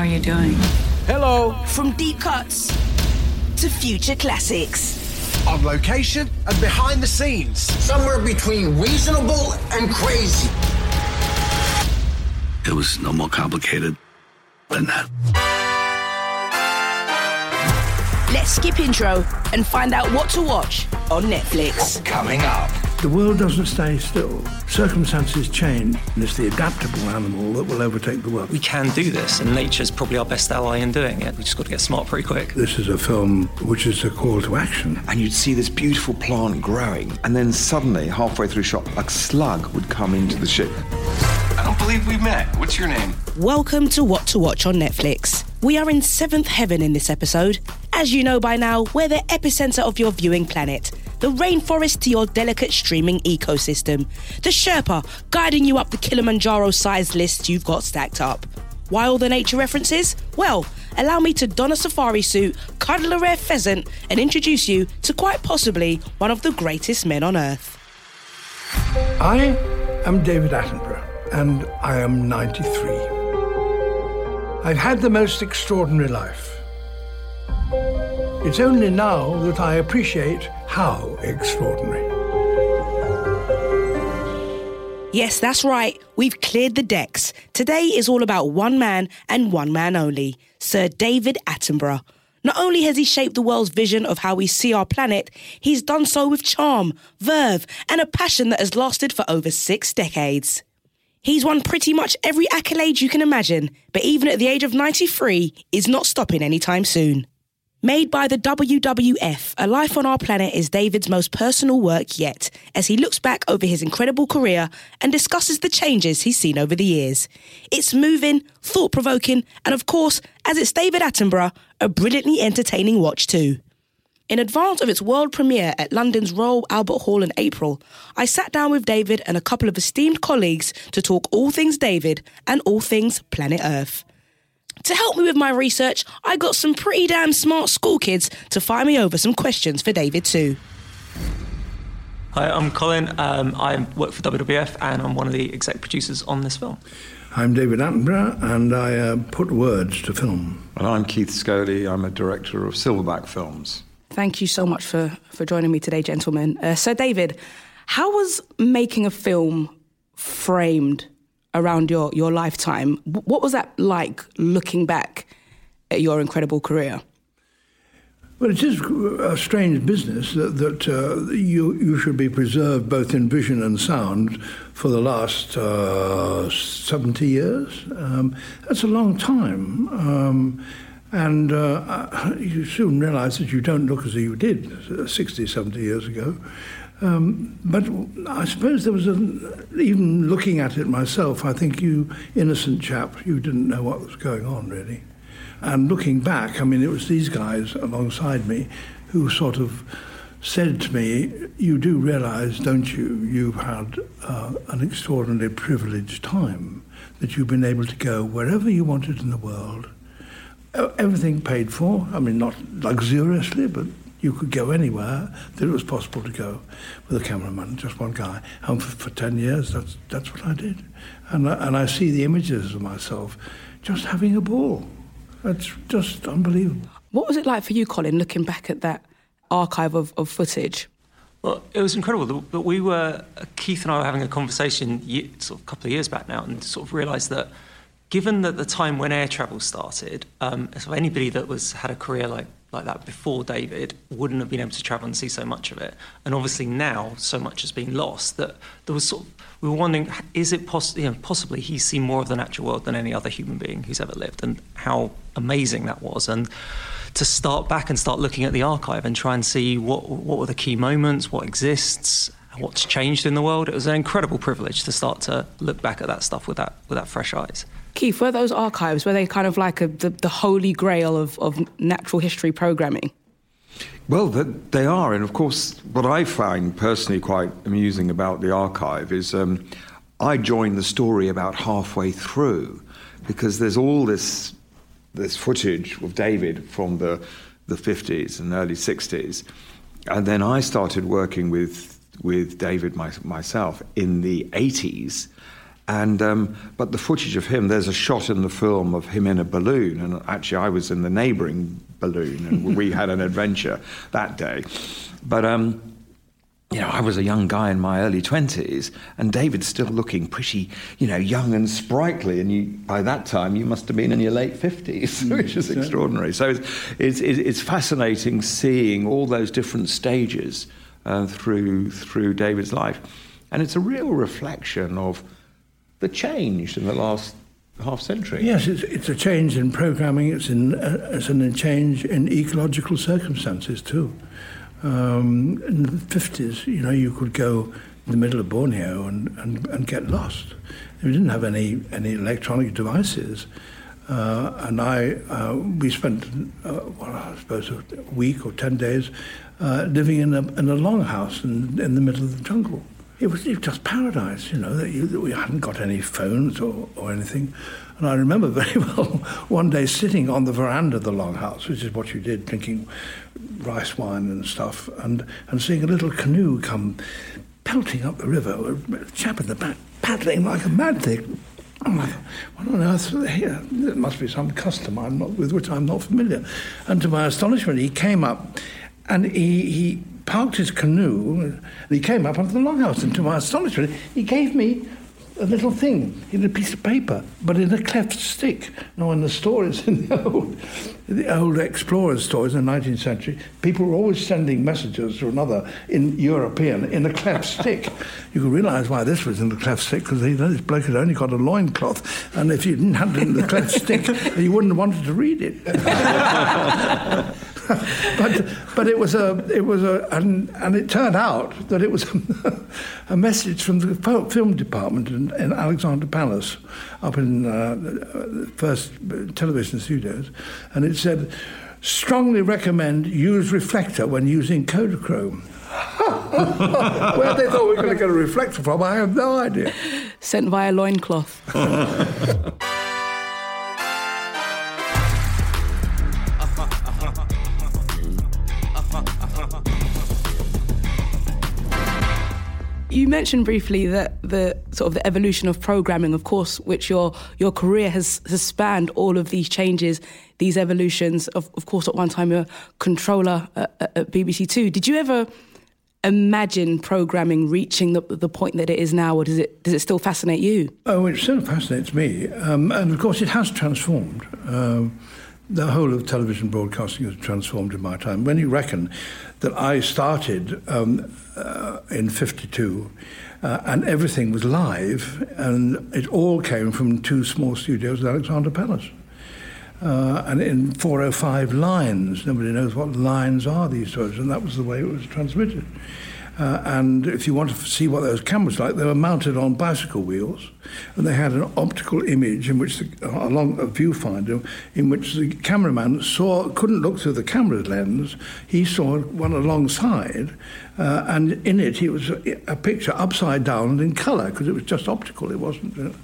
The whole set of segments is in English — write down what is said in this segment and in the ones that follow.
How are you doing? Hello. From deep cuts to future classics. On location and behind the scenes. Somewhere between reasonable and crazy. It was no more complicated than that. Let's skip intro and find out what to watch on Netflix. Coming up. The world doesn't stay still. Circumstances change, and it's the adaptable animal that will overtake the world. We can do this, and nature's probably our best ally in doing it. We just got to get smart pretty quick. This is a film which is a call to action. And you'd see this beautiful plant growing, and then suddenly, halfway through shot, a slug would come into the ship. I don't believe we met. What's your name? Welcome to What to Watch on Netflix. We are in seventh heaven in this episode. As you know by now, we're the epicenter of your viewing planet. The rainforest to your delicate streaming ecosystem. The Sherpa guiding you up the Kilimanjaro sized list you've got stacked up. Why all the nature references? Well, allow me to don a safari suit, cuddle a rare pheasant, and introduce you to quite possibly one of the greatest men on earth. I am David Attenborough, and I am 93. I've had the most extraordinary life. It's only now that I appreciate how extraordinary. Yes, that's right. We've cleared the decks. Today is all about one man and one man only Sir David Attenborough. Not only has he shaped the world's vision of how we see our planet, he's done so with charm, verve, and a passion that has lasted for over six decades. He's won pretty much every accolade you can imagine, but even at the age of 93, is not stopping anytime soon. Made by the WWF, A Life on Our Planet is David's most personal work yet, as he looks back over his incredible career and discusses the changes he's seen over the years. It's moving, thought provoking, and of course, as it's David Attenborough, a brilliantly entertaining watch too. In advance of its world premiere at London's Royal Albert Hall in April, I sat down with David and a couple of esteemed colleagues to talk all things David and all things planet Earth. To help me with my research, I got some pretty damn smart school kids to fire me over some questions for David too. Hi, I'm Colin. Um, I work for WWF, and I'm one of the exec producers on this film. I'm David Attenborough, and I uh, put words to film. And I'm Keith Scholey. I'm a director of Silverback Films. Thank you so much for, for joining me today, gentlemen. Uh, so, David, how was making a film framed around your, your lifetime? What was that like looking back at your incredible career? Well, it is a strange business that, that uh, you, you should be preserved both in vision and sound for the last uh, 70 years. Um, that's a long time. Um, and uh, you soon realize that you don't look as you did 60, 70 years ago. Um, but I suppose there was even looking at it myself, I think you, innocent chap, you didn't know what was going on really. And looking back, I mean, it was these guys alongside me who sort of said to me, You do realize, don't you, you've had uh, an extraordinarily privileged time, that you've been able to go wherever you wanted in the world, everything paid for. I mean, not luxuriously, but you could go anywhere that it was possible to go with a cameraman, just one guy. And for, for 10 years, that's, that's what I did. And I, and I see the images of myself just having a ball. That's just unbelievable. What was it like for you, Colin, looking back at that archive of, of footage? Well, it was incredible. But we were, Keith and I were having a conversation sort of a couple of years back now and sort of realised that given that the time when air travel started, um, so anybody that was had a career like like that before David wouldn't have been able to travel and see so much of it. And obviously now so much has been lost that there was sort of, we were wondering, is it you know, possibly he's seen more of the natural world than any other human being who's ever lived and how amazing that was. And to start back and start looking at the archive and try and see what, what were the key moments, what exists, what's changed in the world. It was an incredible privilege to start to look back at that stuff with that, with that fresh eyes. Keith, were those archives, were they kind of like a, the, the holy grail of, of natural history programming? Well, they are. And of course, what I find personally quite amusing about the archive is um, I joined the story about halfway through because there's all this, this footage of David from the, the 50s and early 60s. And then I started working with, with David my, myself in the 80s And um, but the footage of him, there's a shot in the film of him in a balloon, and actually I was in the neighbouring balloon, and we had an adventure that day. But um, you know, I was a young guy in my early 20s, and David's still looking pretty, you know, young and sprightly. And you, by that time, you must have been in your late 50s, which is extraordinary. So it's, it's, it's fascinating seeing all those different stages uh, through, through David's life. And it's a real reflection of the change in the last half century. Yes, it's, it's a change in programming, it's, in, uh, it's a change in ecological circumstances too. Um, in the 50s, you know, you could go in the middle of Borneo and, and, and get lost. We didn't have any, any electronic devices. Uh, and I, uh, we spent, uh, well, I suppose, a week or 10 days uh, living in a, in a longhouse in, in the middle of the jungle. It was, it just paradise, you know, that, you, that we hadn't got any phones or, or anything. And I remember very well one day sitting on the veranda of the longhouse, which is what you did, drinking rice wine and stuff, and, and seeing a little canoe come pelting up the river, a chap in the back paddling like a mad thing. I'm like, what on earth here? There must be some custom I'm not, with which I'm not familiar. And to my astonishment, he came up and he, he parked his canoe and he came up onto the longhouse. And to my astonishment, he gave me a little thing in a piece of paper, but in a cleft stick. Now, in the stories, in the old, the old explorers' stories in the 19th century, people were always sending messages to another in European in a cleft stick. You could realise why this was in the cleft stick because this bloke had only got a loincloth, and if you didn't have it in the cleft stick, you wouldn't have wanted to read it. but but it was a it was a and, and it turned out that it was a, a message from the film department in, in Alexandra Palace, up in uh, the first television studios, and it said, "Strongly recommend use reflector when using Kodachrome." Where they thought we were going to get a reflector from, I have no idea. Sent via loincloth. Mentioned briefly that the sort of the evolution of programming, of course, which your your career has, has spanned all of these changes, these evolutions. Of, of course, at one time you're a controller at, at BBC Two. Did you ever imagine programming reaching the, the point that it is now, or does it does it still fascinate you? Oh, it still fascinates me, um, and of course, it has transformed. Um, the whole of television broadcasting has transformed in my time. When you reckon that I started um, uh, in 52 uh, and everything was live, and it all came from two small studios at Alexandra Palace. Uh, and in 405 lines, nobody knows what lines are these days, and that was the way it was transmitted. Uh, and if you want to see what those cameras like, they were mounted on bicycle wheels, and they had an optical image in which, the, uh, along a viewfinder, in which the cameraman saw couldn't look through the camera lens. He saw one alongside, uh, and in it, it was a, picture upside down and in colour because it was just optical. It wasn't. Uh,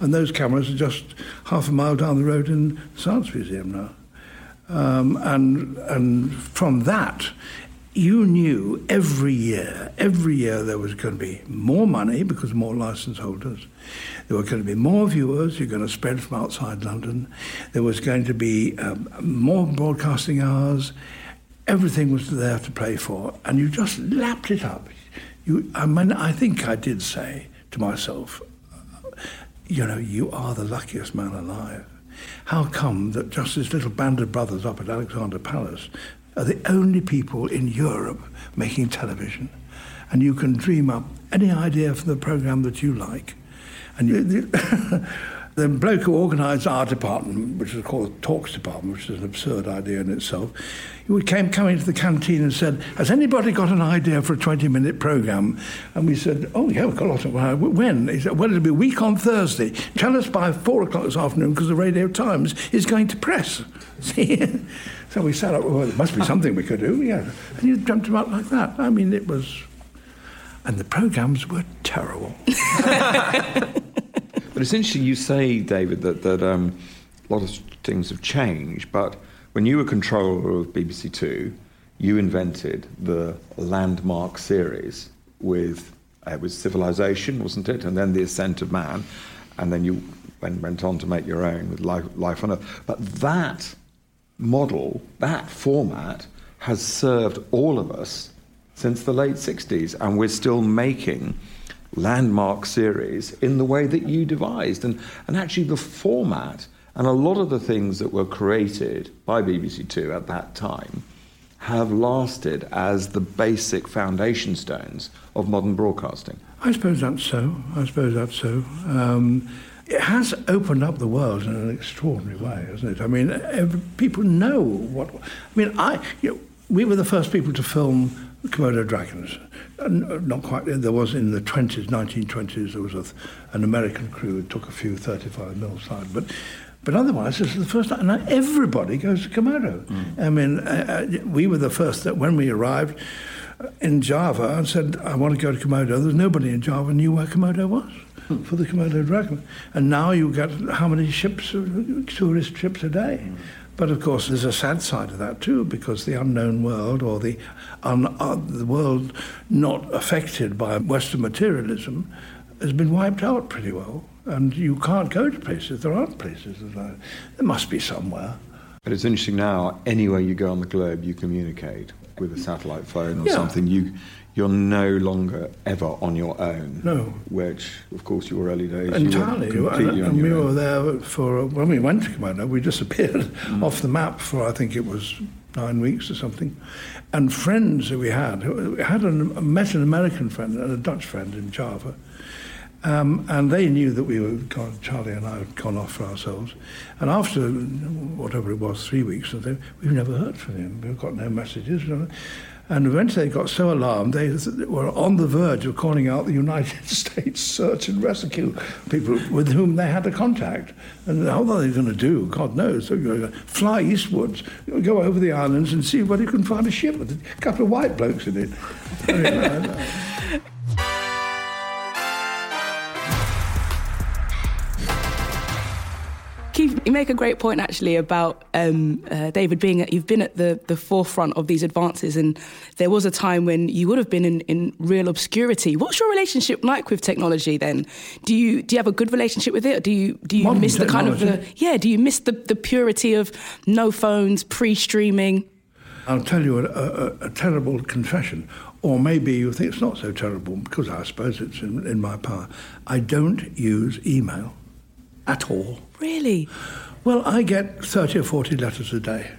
and those cameras are just half a mile down the road in the Science Museum now. Um, and and from that, you knew every year, every year there was going to be more money because more license holders. There were going to be more viewers. You're going to spread from outside London. There was going to be um, more broadcasting hours. Everything was there to play for, and you just lapped it up. You, I mean, I think I did say to myself, you know, you are the luckiest man alive. How come that just this little band of brothers up at Alexandra Palace are the only people in Europe making television. And you can dream up any idea for the program that you like. And you, the, bloke who organised our department, which was called the Talks Department, which is an absurd idea in itself, he would came coming to the canteen and said, Has anybody got an idea for a 20 minute programme? And we said, Oh, yeah, we've got a lot of. Uh, when? He said, Well, it'll be a week on Thursday. Tell us by four o'clock this afternoon because the Radio Times is going to press. See? So we sat up, well, there must be something we could do, yeah. And you dreamt about like that. I mean, it was. And the programmes were terrible. but interesting you say, David, that, that um, a lot of things have changed, but when you were controller of BBC Two, you invented the landmark series with It was civilization, wasn't it? And then the ascent of man, and then you went, went on to make your own with life, life on Earth. But that model, that format, has served all of us since the late 60s, and we're still making landmark series in the way that you devised. And, and actually, the format and a lot of the things that were created by BBC Two at that time have lasted as the basic foundation stones of modern broadcasting. I suppose that's so. I suppose that's so. Um, it has opened up the world in an extraordinary way, hasn't it? I mean, every, people know what. I mean, I. You know, we were the first people to film Komodo dragons. Not quite. There was in the 20s, 1920s, there was a, an American crew who took a few 35 mil side, but. But otherwise, this is the first time. Now everybody goes to Komodo. Mm. I mean, uh, uh, we were the first that when we arrived in Java and said, I want to go to Komodo, there was nobody in Java knew where Komodo was mm. for the Komodo dragon. And now you get how many ships, tourist ships a day? Mm. But of course, there's a sad side of that too, because the unknown world or the, un, uh, the world not affected by Western materialism has been wiped out pretty well. And you can't go to places. There aren't places. There must be somewhere. But it's interesting now, anywhere you go on the globe, you communicate with a satellite phone or Yeah. something. You, you're no longer ever on your own. No. Which, of course, your early days, Entirely. you were completely and we were there for, when we went to Komodo, we disappeared off the map for, I think it was nine weeks or something. And friends that we had, we had an, met an American friend and a Dutch friend in Java. Um, and they knew that we were gone, Charlie and I had gone off for ourselves. And after whatever it was, three weeks, or so, we've never heard from him. We've got no messages. And eventually they got so alarmed, they were on the verge of calling out the United States search and rescue people with whom they had a contact. And how are they going to do? God knows. Going to fly eastwards, go over the islands and see whether you can find a ship with a couple of white blokes in it. I mean, I- you make a great point actually about um, uh, David being at, you've been at the, the forefront of these advances, and there was a time when you would have been in, in real obscurity. What's your relationship like with technology then? Do you do you have a good relationship with it? Or do you do you Modern miss the kind of the yeah? Do you miss the, the purity of no phones, pre-streaming? I'll tell you a, a, a terrible confession, or maybe you think it's not so terrible because I suppose it's in, in my power. I don't use email at all. Really? Well, I get 30 or 40 letters a day.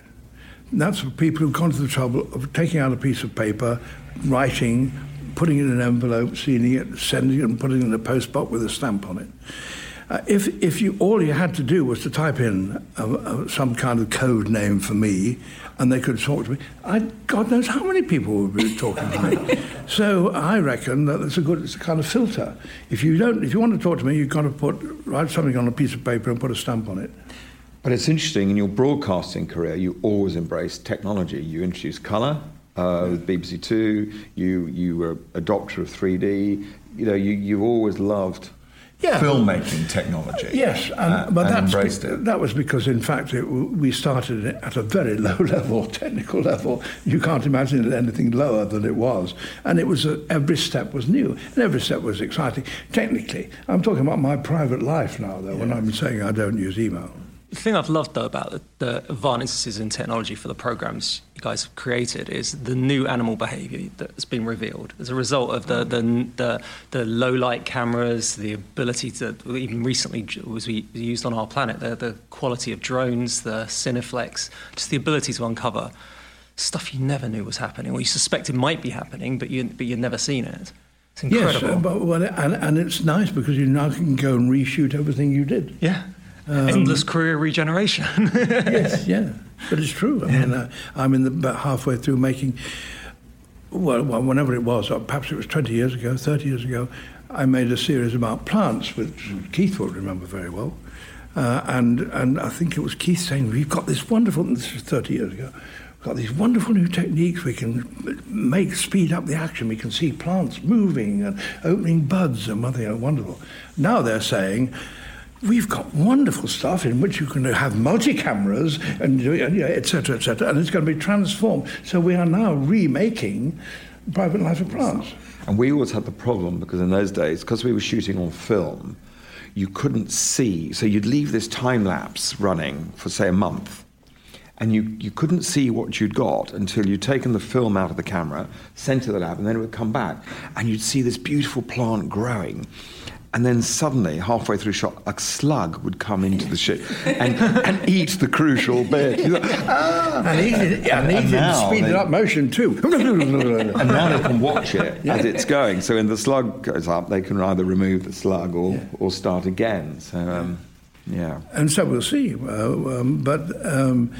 And that's for people who've gone to the trouble of taking out a piece of paper, writing, putting it in an envelope, sealing it, sending it, and putting it in a postbox with a stamp on it. Uh, if, if you all you had to do was to type in some kind of code name for me, and they could talk to me, I, God knows how many people would be talking to me. so I reckon that it's a good, it's a kind of filter. If you don't, if you want to talk to me, you've got to put write something on a piece of paper and put a stamp on it. But it's interesting, in your broadcasting career, you always embraced technology. You introduced colour uh, with BBC Two, you, you were a doctor of 3D, you know, you, you've always loved Yeah. filmmaking technology. Yes, and, uh, but and that's embraced be- it. that was because, in fact, it, we started at a very low level, technical level. You can't imagine it anything lower than it was, and it was a, every step was new, and every step was exciting. Technically, I'm talking about my private life now, though. When I'm saying I don't use email. The thing I've loved though about the, the advances in technology for the programs you guys have created is the new animal behaviour that's been revealed as a result of the mm. the, the, the low light cameras, the ability to even recently was used on our planet, the, the quality of drones, the Cineflex, just the ability to uncover stuff you never knew was happening or you suspected might be happening, but you but you'd never seen it. It's incredible. Yes, but, well, and, and it's nice because you now can go and reshoot everything you did. yeah. Endless career regeneration. yes, yeah, but it's true. I mean, uh, I'm in the, about halfway through making. Well, whenever it was, or perhaps it was 20 years ago, 30 years ago, I made a series about plants, which Keith will remember very well. Uh, and and I think it was Keith saying, "We've got this wonderful." This was 30 years ago. We've got these wonderful new techniques. We can make speed up the action. We can see plants moving and opening buds and what they are wonderful. Now they're saying. We've got wonderful stuff in which you can have multi-cameras and etc., and, you know, et cetera, et cetera, and it's going to be transformed. So we are now remaking Private Life of Plants. And we always had the problem because in those days, because we were shooting on film, you couldn't see. So you'd leave this time lapse running for, say, a month, and you, you couldn't see what you'd got until you'd taken the film out of the camera, sent to the lab, and then it would come back, and you'd see this beautiful plant growing. And then suddenly, halfway through shot, a slug would come into the ship and, and eat the crucial bit. "Ah!" And he did, and And did now speeded they- up motion too. and now they can watch it as it's going. So when the slug goes up, they can either remove the slug or, or start again. So, um, yeah. and so we'll see. Uh, um, but um,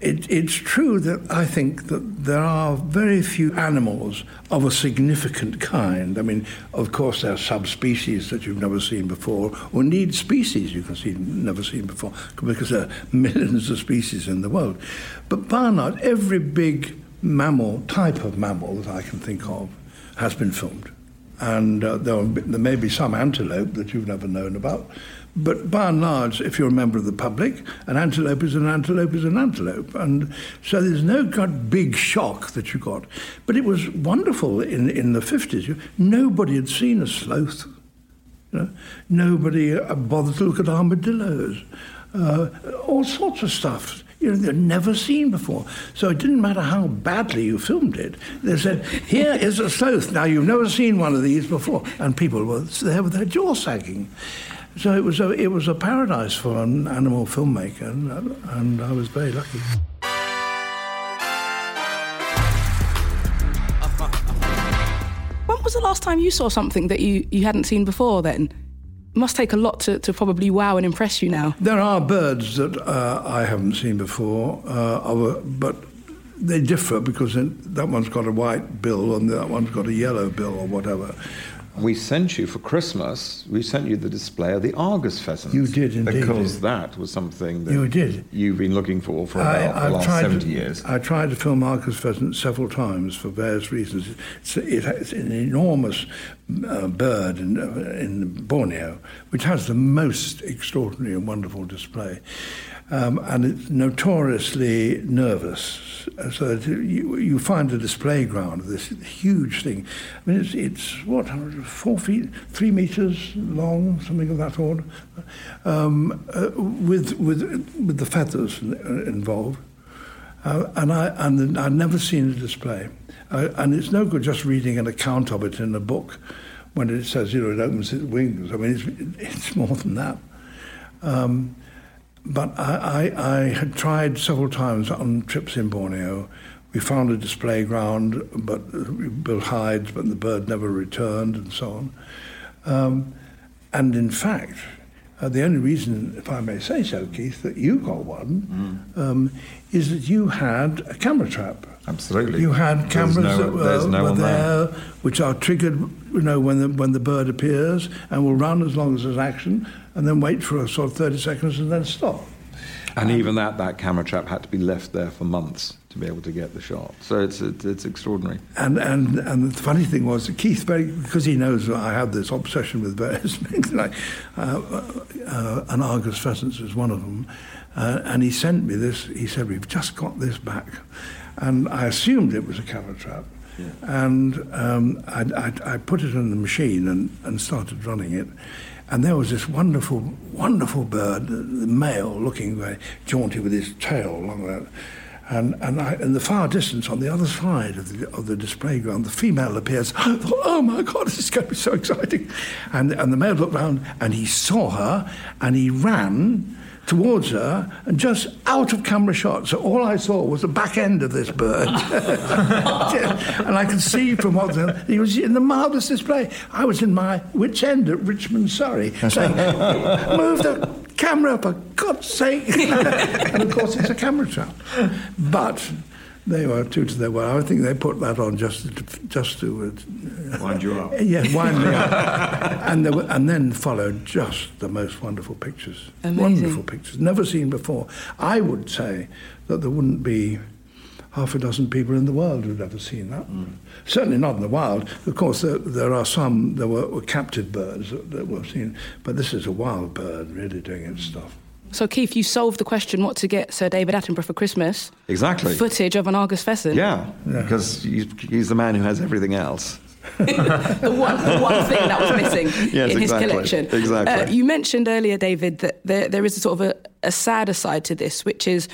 it, it's true that I think that there are very few animals of a significant kind. I mean, of course, there are subspecies that you've never seen before, or indeed species you can see never seen before, because there are millions of species in the world. But by and large, every big mammal, type of mammal that I can think of, has been filmed. And uh, there, there may be some antelope that you've never known about. But by and large, if you're a member of the public, an antelope is an antelope is an antelope. And so there's no big shock that you got. But it was wonderful in, in the 50s. You- Nobody had seen a sloth. You know? Nobody uh, bothered to look at armadillos. Uh, all sorts of stuff. You know, they'd never seen before. So it didn't matter how badly you filmed it. They said, here is a sloth. Now, you've never seen one of these before. And people were there with their jaw sagging. So it was a, it was a paradise for an animal filmmaker, and, and I was very lucky. When was the last time you saw something that you, you hadn't seen before then? It must take a lot to, to probably wow and impress you now. There are birds that uh, I haven't seen before, uh, but they differ because that one's got a white bill and that one's got a yellow bill or whatever. We sent you for Christmas, we sent you the display of the Argus pheasant. You did indeed. Because that was something that You did. you've been looking for for about the I've last tried 70 to, years. I tried to film Argus Pheasant several times for various reasons. It's, it, it's an enormous uh, bird in, uh, in Borneo, which has the most extraordinary and wonderful display. Um, and it's notoriously nervous. So you, you find a display ground of this huge thing. I mean, it's, it's what, four feet, three meters long, something of that order, um, uh, with, with, with the feathers uh, involved. Uh, and I and I'd never seen a display, uh, and it's no good just reading an account of it in a book when it says you know it opens its wings. I mean, it's it's more than that. Um, but I, I, I had tried several times on trips in Borneo. We found a display ground, but we built hides, but the bird never returned, and so on. Um, and in fact, uh, the only reason, if I may say so, Keith, that you got one um, is that you had a camera trap. Absolutely. You had cameras no- that were, no were there. there, which are triggered, you know, when the when the bird appears, and will run as long as there's action, and then wait for a sort of 30 seconds and then stop. And even that, that camera trap had to be left there for months to be able to get the shot. So it's, it's, it's extraordinary. And and and the funny thing was that Keith, very because he knows I have this obsession with various things, like uh, uh, an Argus pheasants is one of them, uh, and he sent me this. He said, "We've just got this back," and I assumed it was a camera trap. And um, I, I, I put it in the machine and, and started running it. And there was this wonderful, wonderful bird, the male, looking very jaunty with his tail along that. And, and I, in the far distance, on the other side of the, of the display ground, the female appears. I thought, oh my God, this is going to be so exciting. And, and the male looked round and he saw her and he ran towards her and just out of camera shot. So all I saw was the back end of this bird. and I could see from what the, he was in the marvellous display. I was in my wit's end at Richmond, Surrey, saying, move the camera up, for God's sake. and of course, it's a camera trap. But they were true to their word. I think they put that on just to, just to uh, Wind you up. yeah, wind me up. and, there were, and then followed just the most wonderful pictures. Amazing. Wonderful pictures, never seen before. I would say that there wouldn't be half a dozen people in the world who'd ever seen that. Certainly not in the wild. Of course, there, there are some, there were, were captive birds that, that were seen, but this is a wild bird really doing its stuff. So, Keith, you solved the question what to get Sir David Attenborough for Christmas. Exactly. Footage of an Argus pheasant. Yeah, because he's, he's the man who has everything else. the, one, the one thing that was missing Yes, in his exactly. collection. Exactly. Uh, you mentioned earlier, David, that there, there is a sort of a, a sadder side to this, which is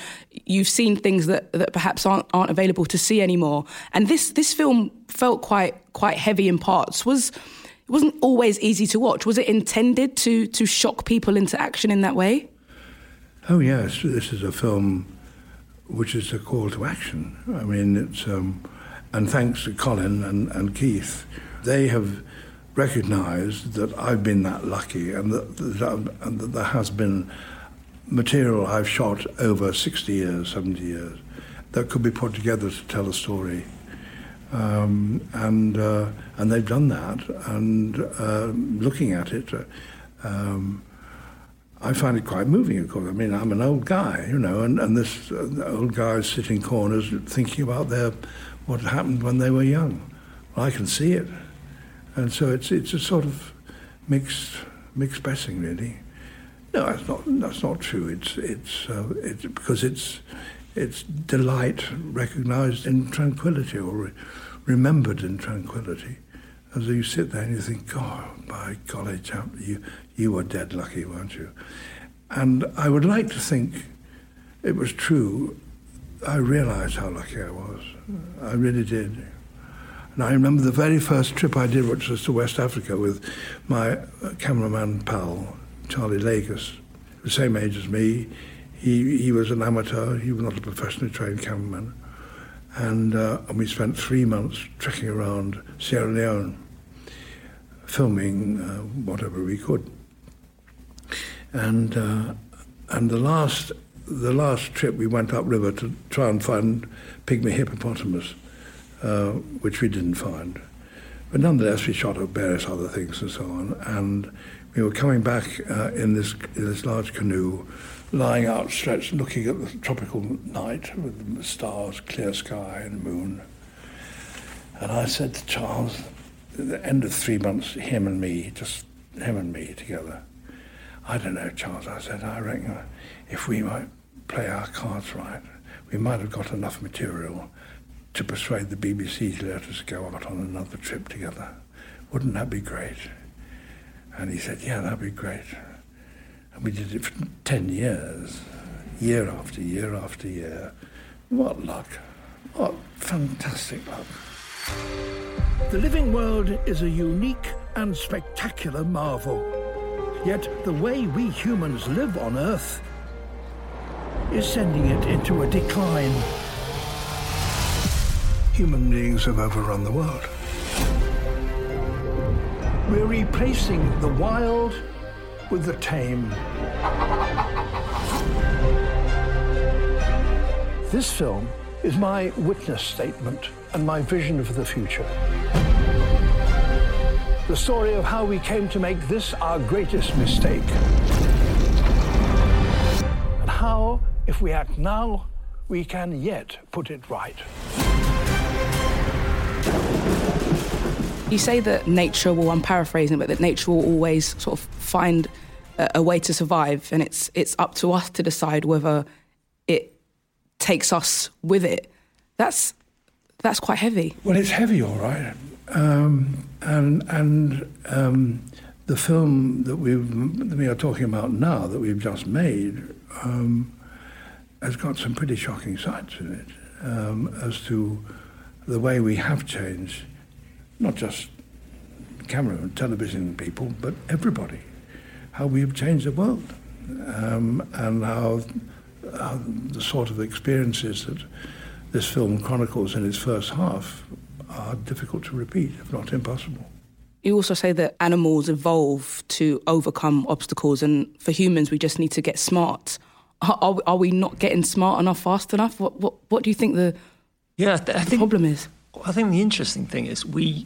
you've seen things that, that perhaps aren't, aren't available to see anymore. And this, this film felt quite quite heavy in parts. Was it wasn't always easy to watch. Was it intended to to shock people into action in that way? Oh yes, this is a film which is a call to action. I mean, it's um, and thanks to Colin and, and Keith, they have recognised that I've been that lucky, and that, that, and that there has been material I've shot over 60 years, 70 years, that could be put together to tell a story. Um, and uh, and they've done that. And uh, looking at it, uh, um, I find it quite moving. Of course, I mean I'm an old guy, you know, and and this uh, old guys sitting corners thinking about their what happened when they were young. Well, I can see it, and so it's it's a sort of mixed mixed blessing, really. No, that's not that's not true. It's it's uh, it's because it's it's delight recognized in tranquility or re- remembered in tranquility. As you sit there and you think, God, by golly, chap, you you were dead lucky, weren't you? And I would like to think it was true. I realized how lucky I was. I really did. And I remember the very first trip I did, which was to West Africa with my uh, cameraman pal, Charlie Lagus, the same age as me. He, he was an amateur, he was not a professionally trained cameraman. And, uh, and we spent three months trekking around Sierra Leone, filming uh, whatever we could. And, uh, and the, last, the last trip we went upriver to try and find pygmy hippopotamus, uh, which we didn't find. But nonetheless, we shot up various other things and so on. And we were coming back uh, in, this, in this large canoe, lying outstretched, looking at the tropical night with the stars, clear sky, and moon. And I said to Charles, the end of three months, him and me, just him and me together. I don't know, Charles, I said, I reckon if we might play our cards right, we might have got enough material to persuade the BBC to let us go out on another trip together. Wouldn't that be great? And he said, Yeah, that'd be great. And we did it for 10 years, year after year after year. What luck. What fantastic luck. The living world is a unique and spectacular marvel. Yet the way we humans live on Earth is sending it into a decline. Human beings have overrun the world. We're replacing the wild with the tame. This film is my witness statement and my vision of the future. The story of how we came to make this our greatest mistake. And how, if we act now, we can yet put it right. You say that nature will, I'm paraphrasing, but that nature will always sort of find a, a way to survive, and it's it's up to us to decide whether it takes us with it. That's that's quite heavy. Well, it's heavy, all right. Um, and and um, the film that we we are talking about now, that we've just made, um, has got some pretty shocking sides in it um, as to the way we have changed, not just camera and television people, but everybody. How we have changed the world, um, and how, how the sort of experiences that this film chronicles in its first half are difficult to repeat, if not impossible. You also say that animals evolve to overcome obstacles, and for humans, we just need to get smart. Are, are, are we not getting smart enough fast enough? What what, what do you think the Yeah, th- I the think problem is? I think the interesting thing is we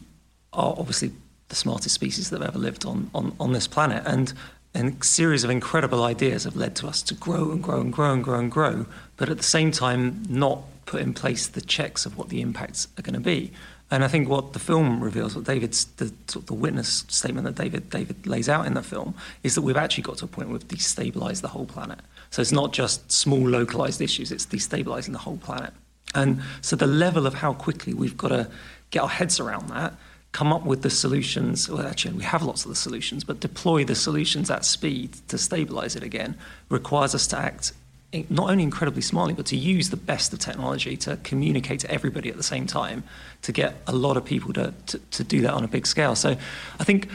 are obviously the smartest species that have ever lived on, on, on this planet. And and a series of incredible ideas have led to us to grow and grow and grow and grow and grow, but at the same time, not put in place the checks of what the impacts are going to be. And I think what the film reveals, what David's the the witness statement that David David lays out in the film, is that we've actually got to a point where we've destabilised the whole planet. So it's not just small localized issues, it's destabilizing the whole planet. And so the level of how quickly we've got to get our heads around that, come up with the solutions, well, actually, we have lots of the solutions, but deploy the solutions at speed to stabilize it again requires us to act not only incredibly smartly, but to use the best of technology to communicate to everybody at the same time to get a lot of people to, to, to do that on a big scale. So I think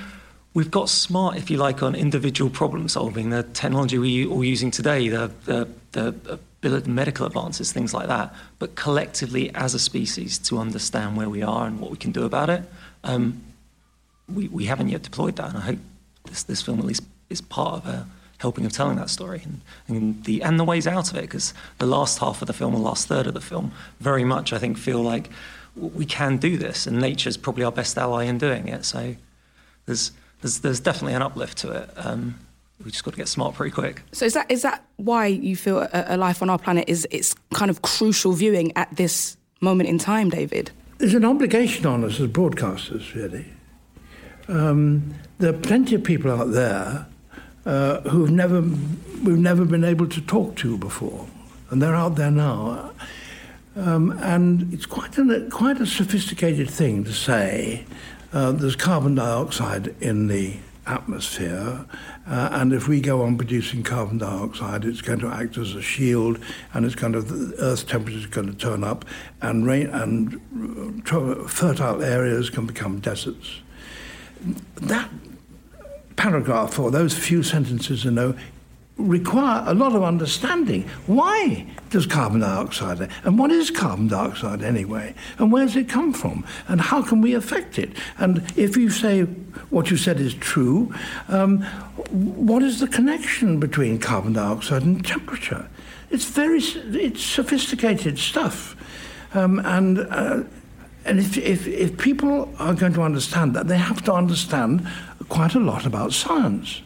we've got smart, if you like, on individual problem solving. The technology we're all using today, the, the, the medical advances, things like that. But collectively, as a species, to understand where we are and what we can do about it, um, we, we haven't yet deployed that. And I hope this, this film at least is part of a helping of telling that story and, and the and the ways out of it. Because the last half of the film, the last third of the film, very much I think feel like we can do this, and nature's probably our best ally in doing it. So there's there's, there's definitely an uplift to it. Um, we just got to get smart pretty quick. So is that is that why you feel a, a, life on our planet is it's kind of crucial viewing at this moment in time, David? There's an obligation on us as broadcasters, really. Um, there are plenty of people out there uh, who've never we've never been able to talk to before, and they're out there now. Um, and it's quite a quite a sophisticated thing to say uh, there's carbon dioxide in the atmosphere, uh, and if we go on producing carbon dioxide, it's going to act as a shield, and it's going to the Earth's temperature is going to turn up, and rain and uh, fertile areas can become deserts. That paragraph or those few sentences, you know, require a lot of understanding. Why does carbon dioxide, and what is carbon dioxide anyway, and where does it come from, and how can we affect it? And if you say what you said is true, um, what is the connection between carbon dioxide and temperature? It's very, it's sophisticated stuff, um, and. Uh, and if, if, if people are going to understand that, they have to understand quite a lot about science.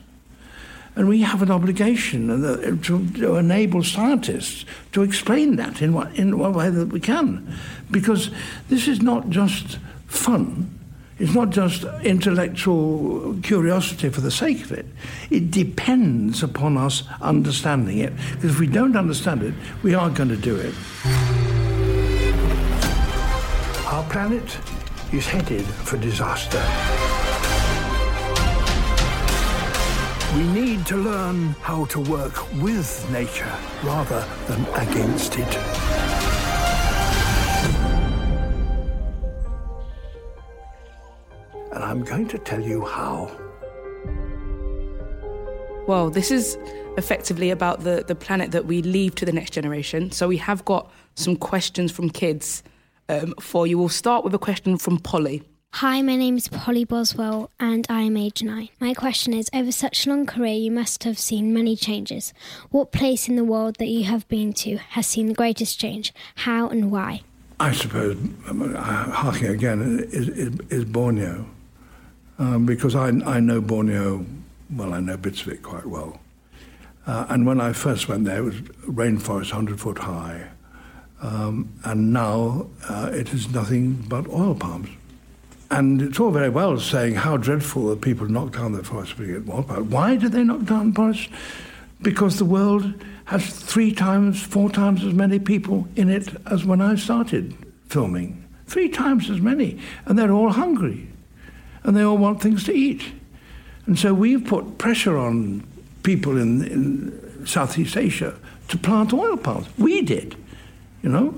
And we have an obligation uh, to, to enable scientists to explain that in what, in what way that we can. Because this is not just fun. It's not just intellectual curiosity for the sake of it. It depends upon us understanding it. Because if we don't understand it, we aren't going to do it. Planet is headed for disaster. We need to learn how to work with nature rather than against it. And I'm going to tell you how. Well, this is effectively about the, the planet that we leave to the next generation. So we have got some questions from kids um, for you. We'll start with a question from Polly. Hi, my name is Polly Boswell and I am age 9. My question is Over such a long career, you must have seen many changes. What place in the world that you have been to has seen the greatest change? How and why? I suppose, um, uh, harking again, is, is, is Borneo. Um, because I, I know Borneo, well, I know bits of it quite well. Uh, and when I first went there, it was rainforest 100 foot high. Um, and now uh, it is nothing but oil palms. And it's all very well saying how dreadful that people knock down the forest to get more power. Why do they knock down forests? Because the world has three times, four times as many people in it as when I started filming. Three times as many. And they're all hungry. And they all want things to eat. And so we've put pressure on people in, in Southeast Asia to plant oil palms. We did, you know.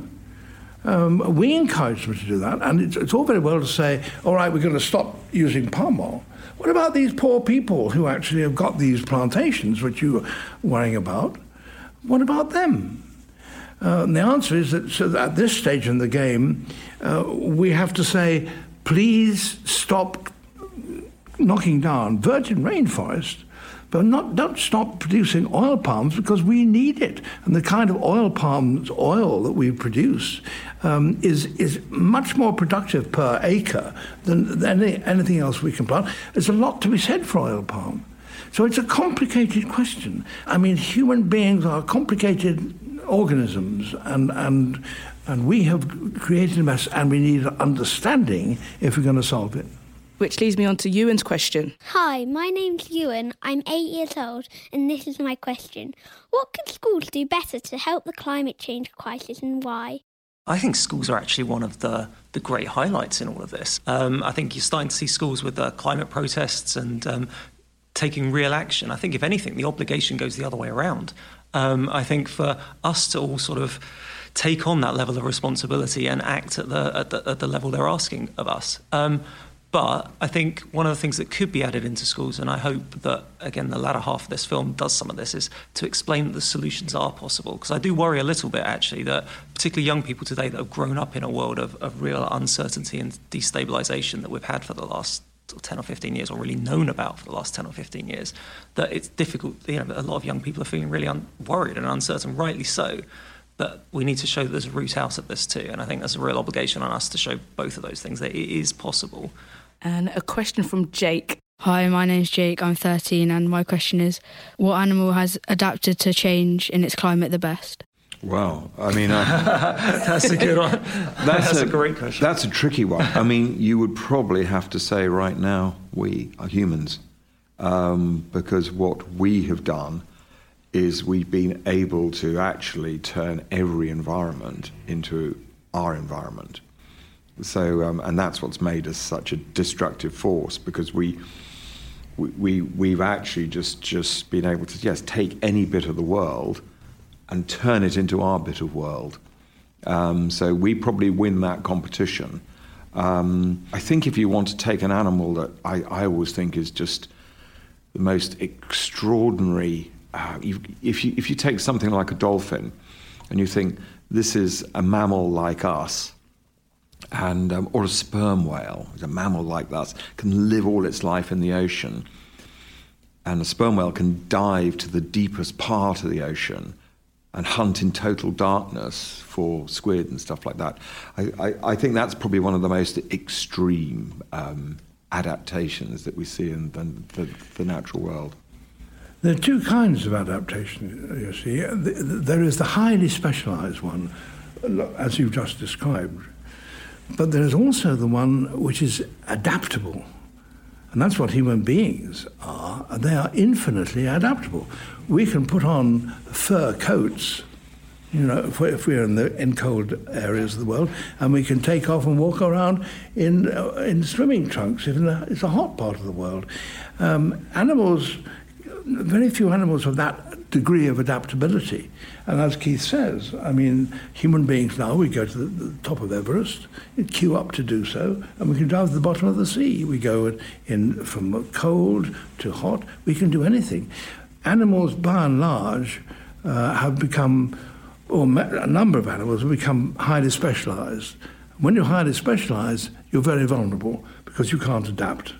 Um, we encourage them to do that, and it's, it's all very well to say, all right, we're going to stop using palm oil. What about these poor people who actually have got these plantations, which you're worrying about? What about them? Uh, and the answer is that, so that at this stage in the game, uh, we have to say, please stop knocking down virgin rainforest but not, don't stop producing oil palms because we need it. And the kind of oil palms oil that we produce um, is, is much more productive per acre than, than any, anything else we can plant. There's a lot to be said for oil palm. So it's a complicated question. I mean, human beings are complicated organisms, and, and, and we have created a mess, and we need understanding if we're going to solve it. Which leads me on to Ewan's question. Hi, my name's Ewan. I'm eight years old, and this is my question. What can schools do better to help the climate change crisis and why? I think schools are actually one of the, the great highlights in all of this. Um, I think you're starting to see schools with uh, climate protests and um, taking real action. I think, if anything, the obligation goes the other way around. Um, I think for us to all sort of take on that level of responsibility and act at the, at the, at the level they're asking of us. Um, but I think one of the things that could be added into schools, and I hope that, again, the latter half of this film does some of this, is to explain that the solutions are possible. Because I do worry a little bit, actually, that particularly young people today that have grown up in a world of, of real uncertainty and destabilization that we've had for the last 10 or 15 years, or really known about for the last 10 or 15 years, that it's difficult. You know, a lot of young people are feeling really un- worried and uncertain, rightly so. But we need to show that there's a route out of this too. And I think there's a real obligation on us to show both of those things, that it is possible. And a question from Jake. Hi, my name's Jake. I'm 13, and my question is what animal has adapted to change in its climate the best? Well, I mean, uh, that's a good one. That's, That's a, a great question. That's a tricky one. I mean, you would probably have to say right now we are humans, um, because what we have done is we've been able to actually turn every environment into our environment. So, um, and that's what's made us such a destructive force because we, we, we, we've actually just, just been able to, yes, take any bit of the world and turn it into our bit of world. Um, so we probably win that competition. Um, I think if you want to take an animal that I, I always think is just the most extraordinary, uh, if, you, if you take something like a dolphin and you think this is a mammal like us, and um, or a sperm whale, a mammal like us, can live all its life in the ocean. And a sperm whale can dive to the deepest part of the ocean and hunt in total darkness for squid and stuff like that. I, I, I think that's probably one of the most extreme um, adaptations that we see in the, the, the natural world. There are two kinds of adaptation, you see. There is the highly specialized one, as you've just described, but there is also the one which is adaptable. And that's what human beings are. They are infinitely adaptable. We can put on fur coats, you know, if we're, if we're in, the, in cold areas of the world, and we can take off and walk around in, uh, in swimming trunks if it's a hot part of the world. Um, animals, very few animals have that degree of adaptability. And as Keith says, I mean, human beings now, we go to the, the top of Everest, queue up to do so, and we can dive to the bottom of the sea. We go in from cold to hot, we can do anything. Animals, by and large, uh, have become, or a number of animals have become highly specialized. When you're highly specialized, you're very vulnerable because you can't adapt.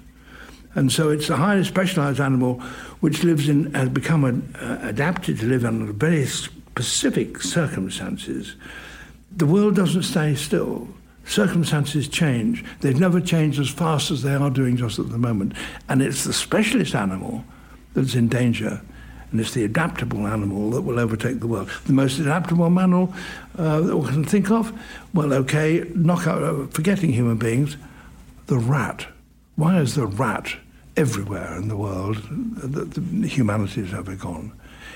And so it's a highly specialized animal which lives in, has become uh, adapted to live under very specific circumstances. The world doesn't stay still. Circumstances change. They've never changed as fast as they are doing just at the moment. And it's the specialist animal that's in danger. And it's the adaptable animal that will overtake the world. The most adaptable animal uh, that we can think of, well, okay, knock out, uh, forgetting human beings, the rat. Why is the rat everywhere in the world that humanity has ever gone?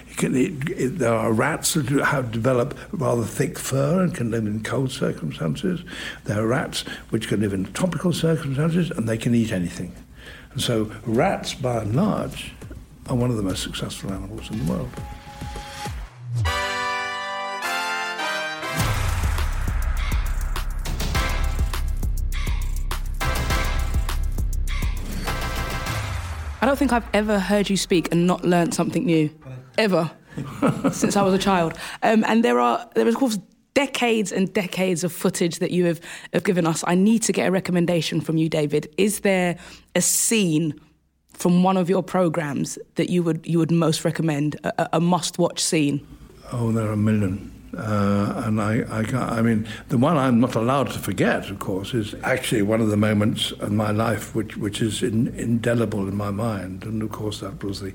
It can, it, it, there are rats that have developed rather thick fur and can live in cold circumstances. There are rats which can live in tropical circumstances and they can eat anything. And so rats, by and large, are one of the most successful animals in the world. I don't think I've ever heard you speak and not learned something new, ever, since I was a child. Um, and there are there is of course decades and decades of footage that you have, have given us. I need to get a recommendation from you, David. Is there a scene from one of your programs that you would you would most recommend, a, a must watch scene? Oh, there are a million. Uh, and I, I, I mean, the one I'm not allowed to forget, of course, is actually one of the moments of my life which, which is in, indelible in my mind. And of course, that was the,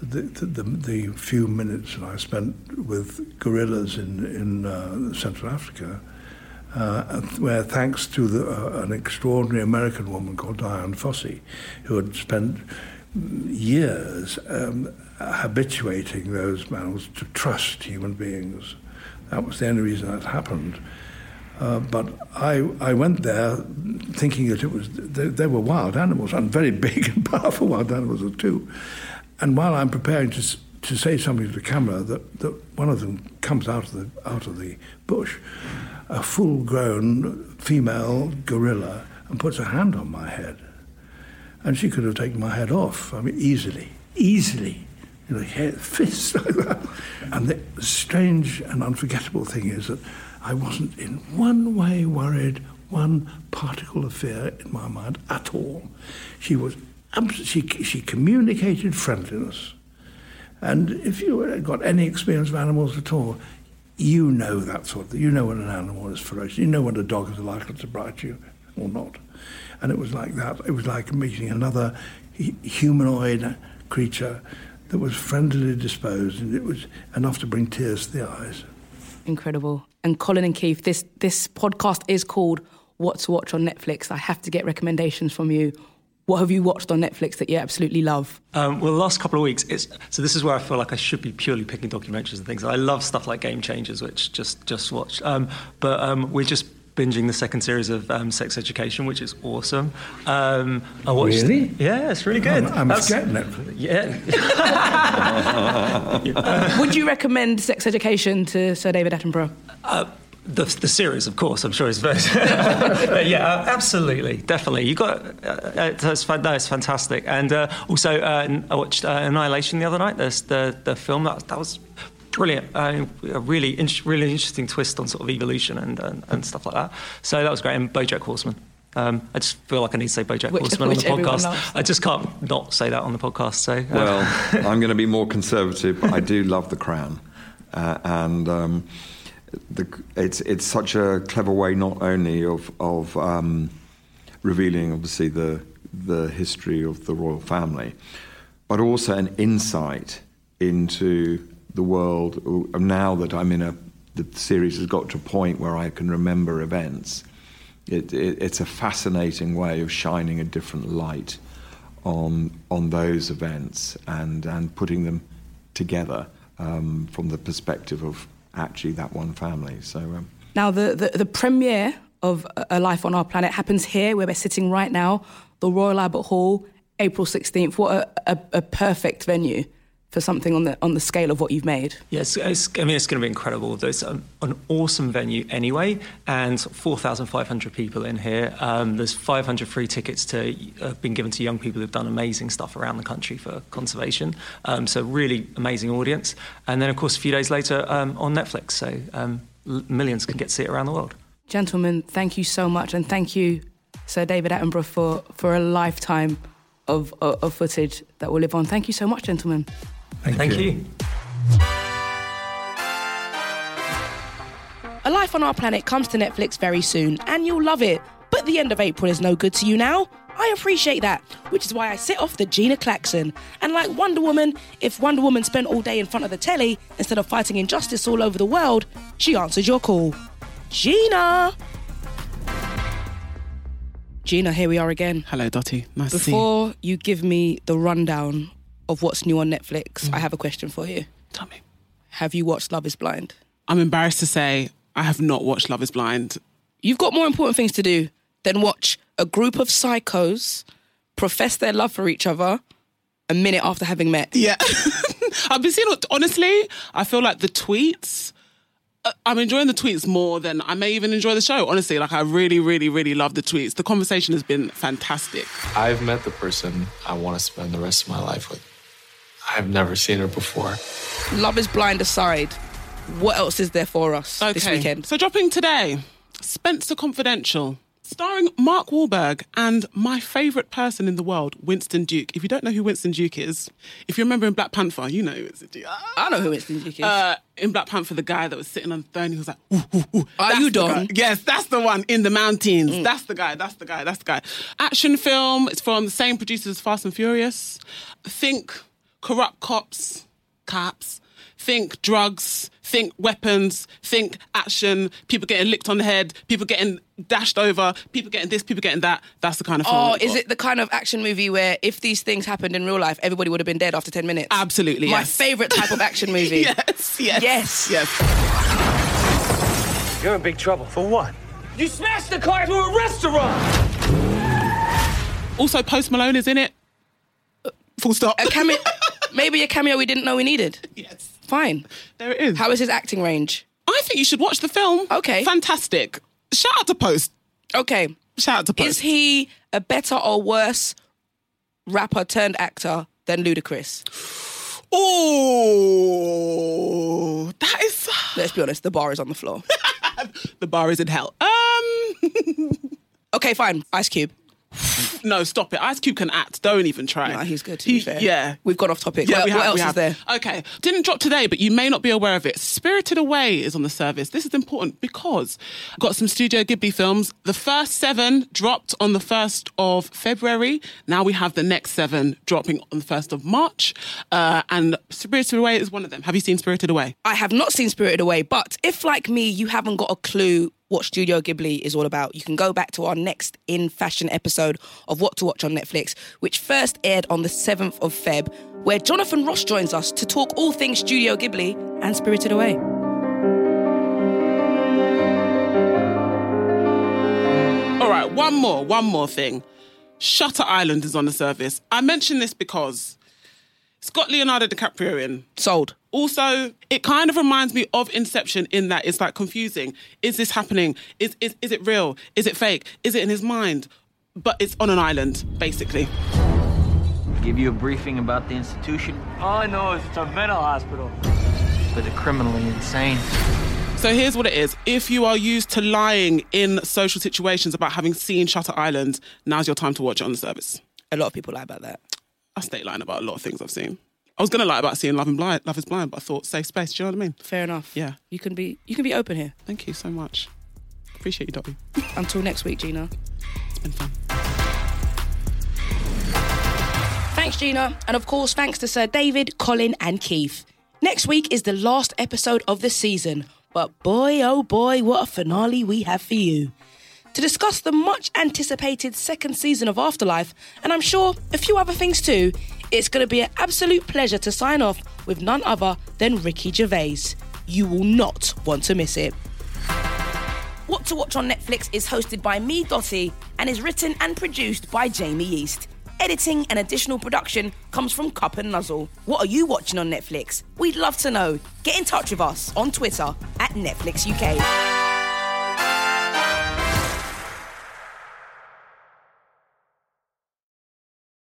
the, the, the few minutes that I spent with gorillas in, in uh, Central Africa. uh, where thanks to the, uh, an extraordinary American woman called Dian Fossey, who had spent years um, habituating those mammals to trust human beings. That was the only reason that happened. Uh, but I, I went there thinking that it was they, they, were wild animals and very big and powerful wild animals too. And while I'm preparing to to say something to the camera, that, that one of them comes out of the out of the bush, a full-grown female gorilla, and puts a hand on my head, and she could have taken my head off. I mean, easily, easily you know, fists like that. And the strange and unforgettable thing is that I wasn't in one way worried, one particle of fear in my mind at all. She was she, she communicated friendliness. And if you got any experience of animals at all, you know that sort of thing. You know when an animal is ferocious. You know when a dog is likely to bite you or not. And it was like that. It was like meeting another humanoid creature that was friendlily disposed, and it was enough to bring tears to the eyes. Incredible. And Colin and Keith, this this podcast is called What to Watch on Netflix. I have to get recommendations from you. What have you watched on Netflix that you absolutely love? Um, well, the last couple of weeks, it's, so this is where I feel like I should be purely picking documentaries and things. I love stuff like Game Changers, which just just watched. Um, but um, we're just binging the second series of um, Sex Education, which is awesome. Um, I watched, really? Yeah, it's really good. I'm, I'm getting Netflix. Yeah. uh, Would you recommend Sex Education to Sir David Attenborough? Uh, the, the series, of course, I'm sure is very. yeah, absolutely, definitely. You got uh, it's, no, it's fantastic, and uh, also uh, I watched uh, Annihilation the other night. There's the the film that that was brilliant. Uh, a really, in- really interesting twist on sort of evolution and, and, and, stuff like that. So that was great. And BoJack Horseman. Um, I just feel like I need to say BoJack which, Horseman which on the podcast. I just can't not say that on the podcast. So uh. well, I'm going to be more conservative, but I do love The Crown, uh, and um, the, it's it's such a clever way not only of of um, revealing obviously the the history of the royal family, but also an insight into the world now that I'm in a the series has got to a point where I can remember events. It, it, it's a fascinating way of shining a different light on on those events and and putting them together um, from the perspective of actually that one family. So um, now the, the the premiere of A Life on Our Planet happens here, where we're sitting right now, the Royal Albert Hall, April sixteenth. What a, a, a perfect venue for something on the on the scale of what you've made? Yes, I mean it's going to be incredible. There's an, an awesome venue anyway, and 4,500 people in here. Um, there's 500 free tickets to uh, been given to young people who've done amazing stuff around the country for conservation. Um, so really amazing audience. And then of course a few days later um, on Netflix, so um, millions can get to see it around the world. Gentlemen, thank you so much, and thank you, Sir David Attenborough, for for a lifetime of, of, of footage that will live on. Thank you so much, gentlemen. Thank, Thank you. you. A Life on Our Planet comes to Netflix very soon, and you'll love it. But the end of April is no good to you now. I appreciate that, which is why I sit off the Gina Klaxon. And like Wonder Woman, if Wonder Woman spent all day in front of the telly instead of fighting injustice all over the world, she answers your call. Gina! Gina, here we are again. Hello, Dotty. Nice Before to see you. Before you give me the rundown of what's new on Netflix, mm. I have a question for you. Tell me. Have you watched Love is Blind? I'm embarrassed to say I have not watched Love is Blind. You've got more important things to do than watch a group of psychos profess their love for each other a minute after having met. Yeah. I've been seeing, honestly, I feel like the tweets I'm enjoying the tweets more than I may even enjoy the show. Honestly, like I really, really, really love the tweets. The conversation has been fantastic. I've met the person I want to spend the rest of my life with. I've never seen her before. Love is blind aside. What else is there for us okay. this weekend? So dropping today, Spencer Confidential starring Mark Wahlberg and my favourite person in the world, Winston Duke. If you don't know who Winston Duke is, if you remember in Black Panther, you know Winston Duke. I know who Winston Duke is. Uh, in Black Panther, the guy that was sitting on the throne, he was like, ooh, ooh, ooh. Are you done? Yes, that's the one in the mountains. Mm. That's the guy, that's the guy, that's the guy. Action film, it's from the same producers as Fast and Furious. Think corrupt cops, cops think drugs, think weapons, think action, people getting licked on the head, people getting dashed over, people getting this, people getting that. That's the kind of film. Oh, is got. it the kind of action movie where if these things happened in real life, everybody would have been dead after 10 minutes? Absolutely, My yes. favourite type of action movie. yes, yes. Yes. Yes. You're in big trouble. For what? You smashed the car to a restaurant! Also, Post Malone is in it. Full stop. A cameo, maybe a cameo we didn't know we needed. Yes. Fine. There it is. How is his acting range? I think you should watch the film. Okay. Fantastic. Shout out to Post. Okay. Shout out to Post. Is he a better or worse rapper turned actor than Ludacris? Oh, that is. Let's be honest, the bar is on the floor. the bar is in hell. Um. okay, fine. Ice Cube. No, stop it. Ice Cube can act. Don't even try. He's good, to be fair. Yeah. We've gone off topic. Yeah, what have, what else is there? Okay. Didn't drop today, but you may not be aware of it. Spirited Away is on the service. This is important because I've got some Studio Ghibli films. The first seven dropped on the 1st of February. Now we have the next seven dropping on the 1st of March. Uh, and Spirited Away is one of them. Have you seen Spirited Away? I have not seen Spirited Away, but if, like me, you haven't got a clue what Studio Ghibli is all about, you can go back to our next In Fashion episode of What to Watch on Netflix, which first aired on the 7th of Feb, where Jonathan Ross joins us to talk all things Studio Ghibli and Spirited Away. All right, one more, one more thing. Shutter Island is on the service. I mention this because it's got Leonardo DiCaprio in. Sold. Also, it kind of reminds me of Inception in that it's like confusing. Is this happening? Is, is, is it real? Is it fake? Is it in his mind? But it's on an island, basically. Give you a briefing about the institution. All I know is it's a mental hospital for the criminally insane. So here's what it is. If you are used to lying in social situations about having seen Shutter Island, now's your time to watch it on the service. A lot of people lie about that. I stay lying about a lot of things I've seen. I was gonna lie about seeing Love and Blind, Love is Blind, but I thought safe space. Do you know what I mean? Fair enough. Yeah. You can be you can be open here. Thank you so much. Appreciate you, Dobby. Until next week, Gina. It's been fun. Thanks, Gina. And of course, thanks to Sir David, Colin, and Keith. Next week is the last episode of the season, but boy, oh boy, what a finale we have for you. To discuss the much anticipated second season of Afterlife, and I'm sure a few other things too, it's going to be an absolute pleasure to sign off with none other than Ricky Gervais. You will not want to miss it. What to Watch on Netflix is hosted by me, Dotty, and is written and produced by Jamie East. Editing and additional production comes from Cup and Nuzzle. What are you watching on Netflix? We'd love to know. Get in touch with us on Twitter at Netflix UK.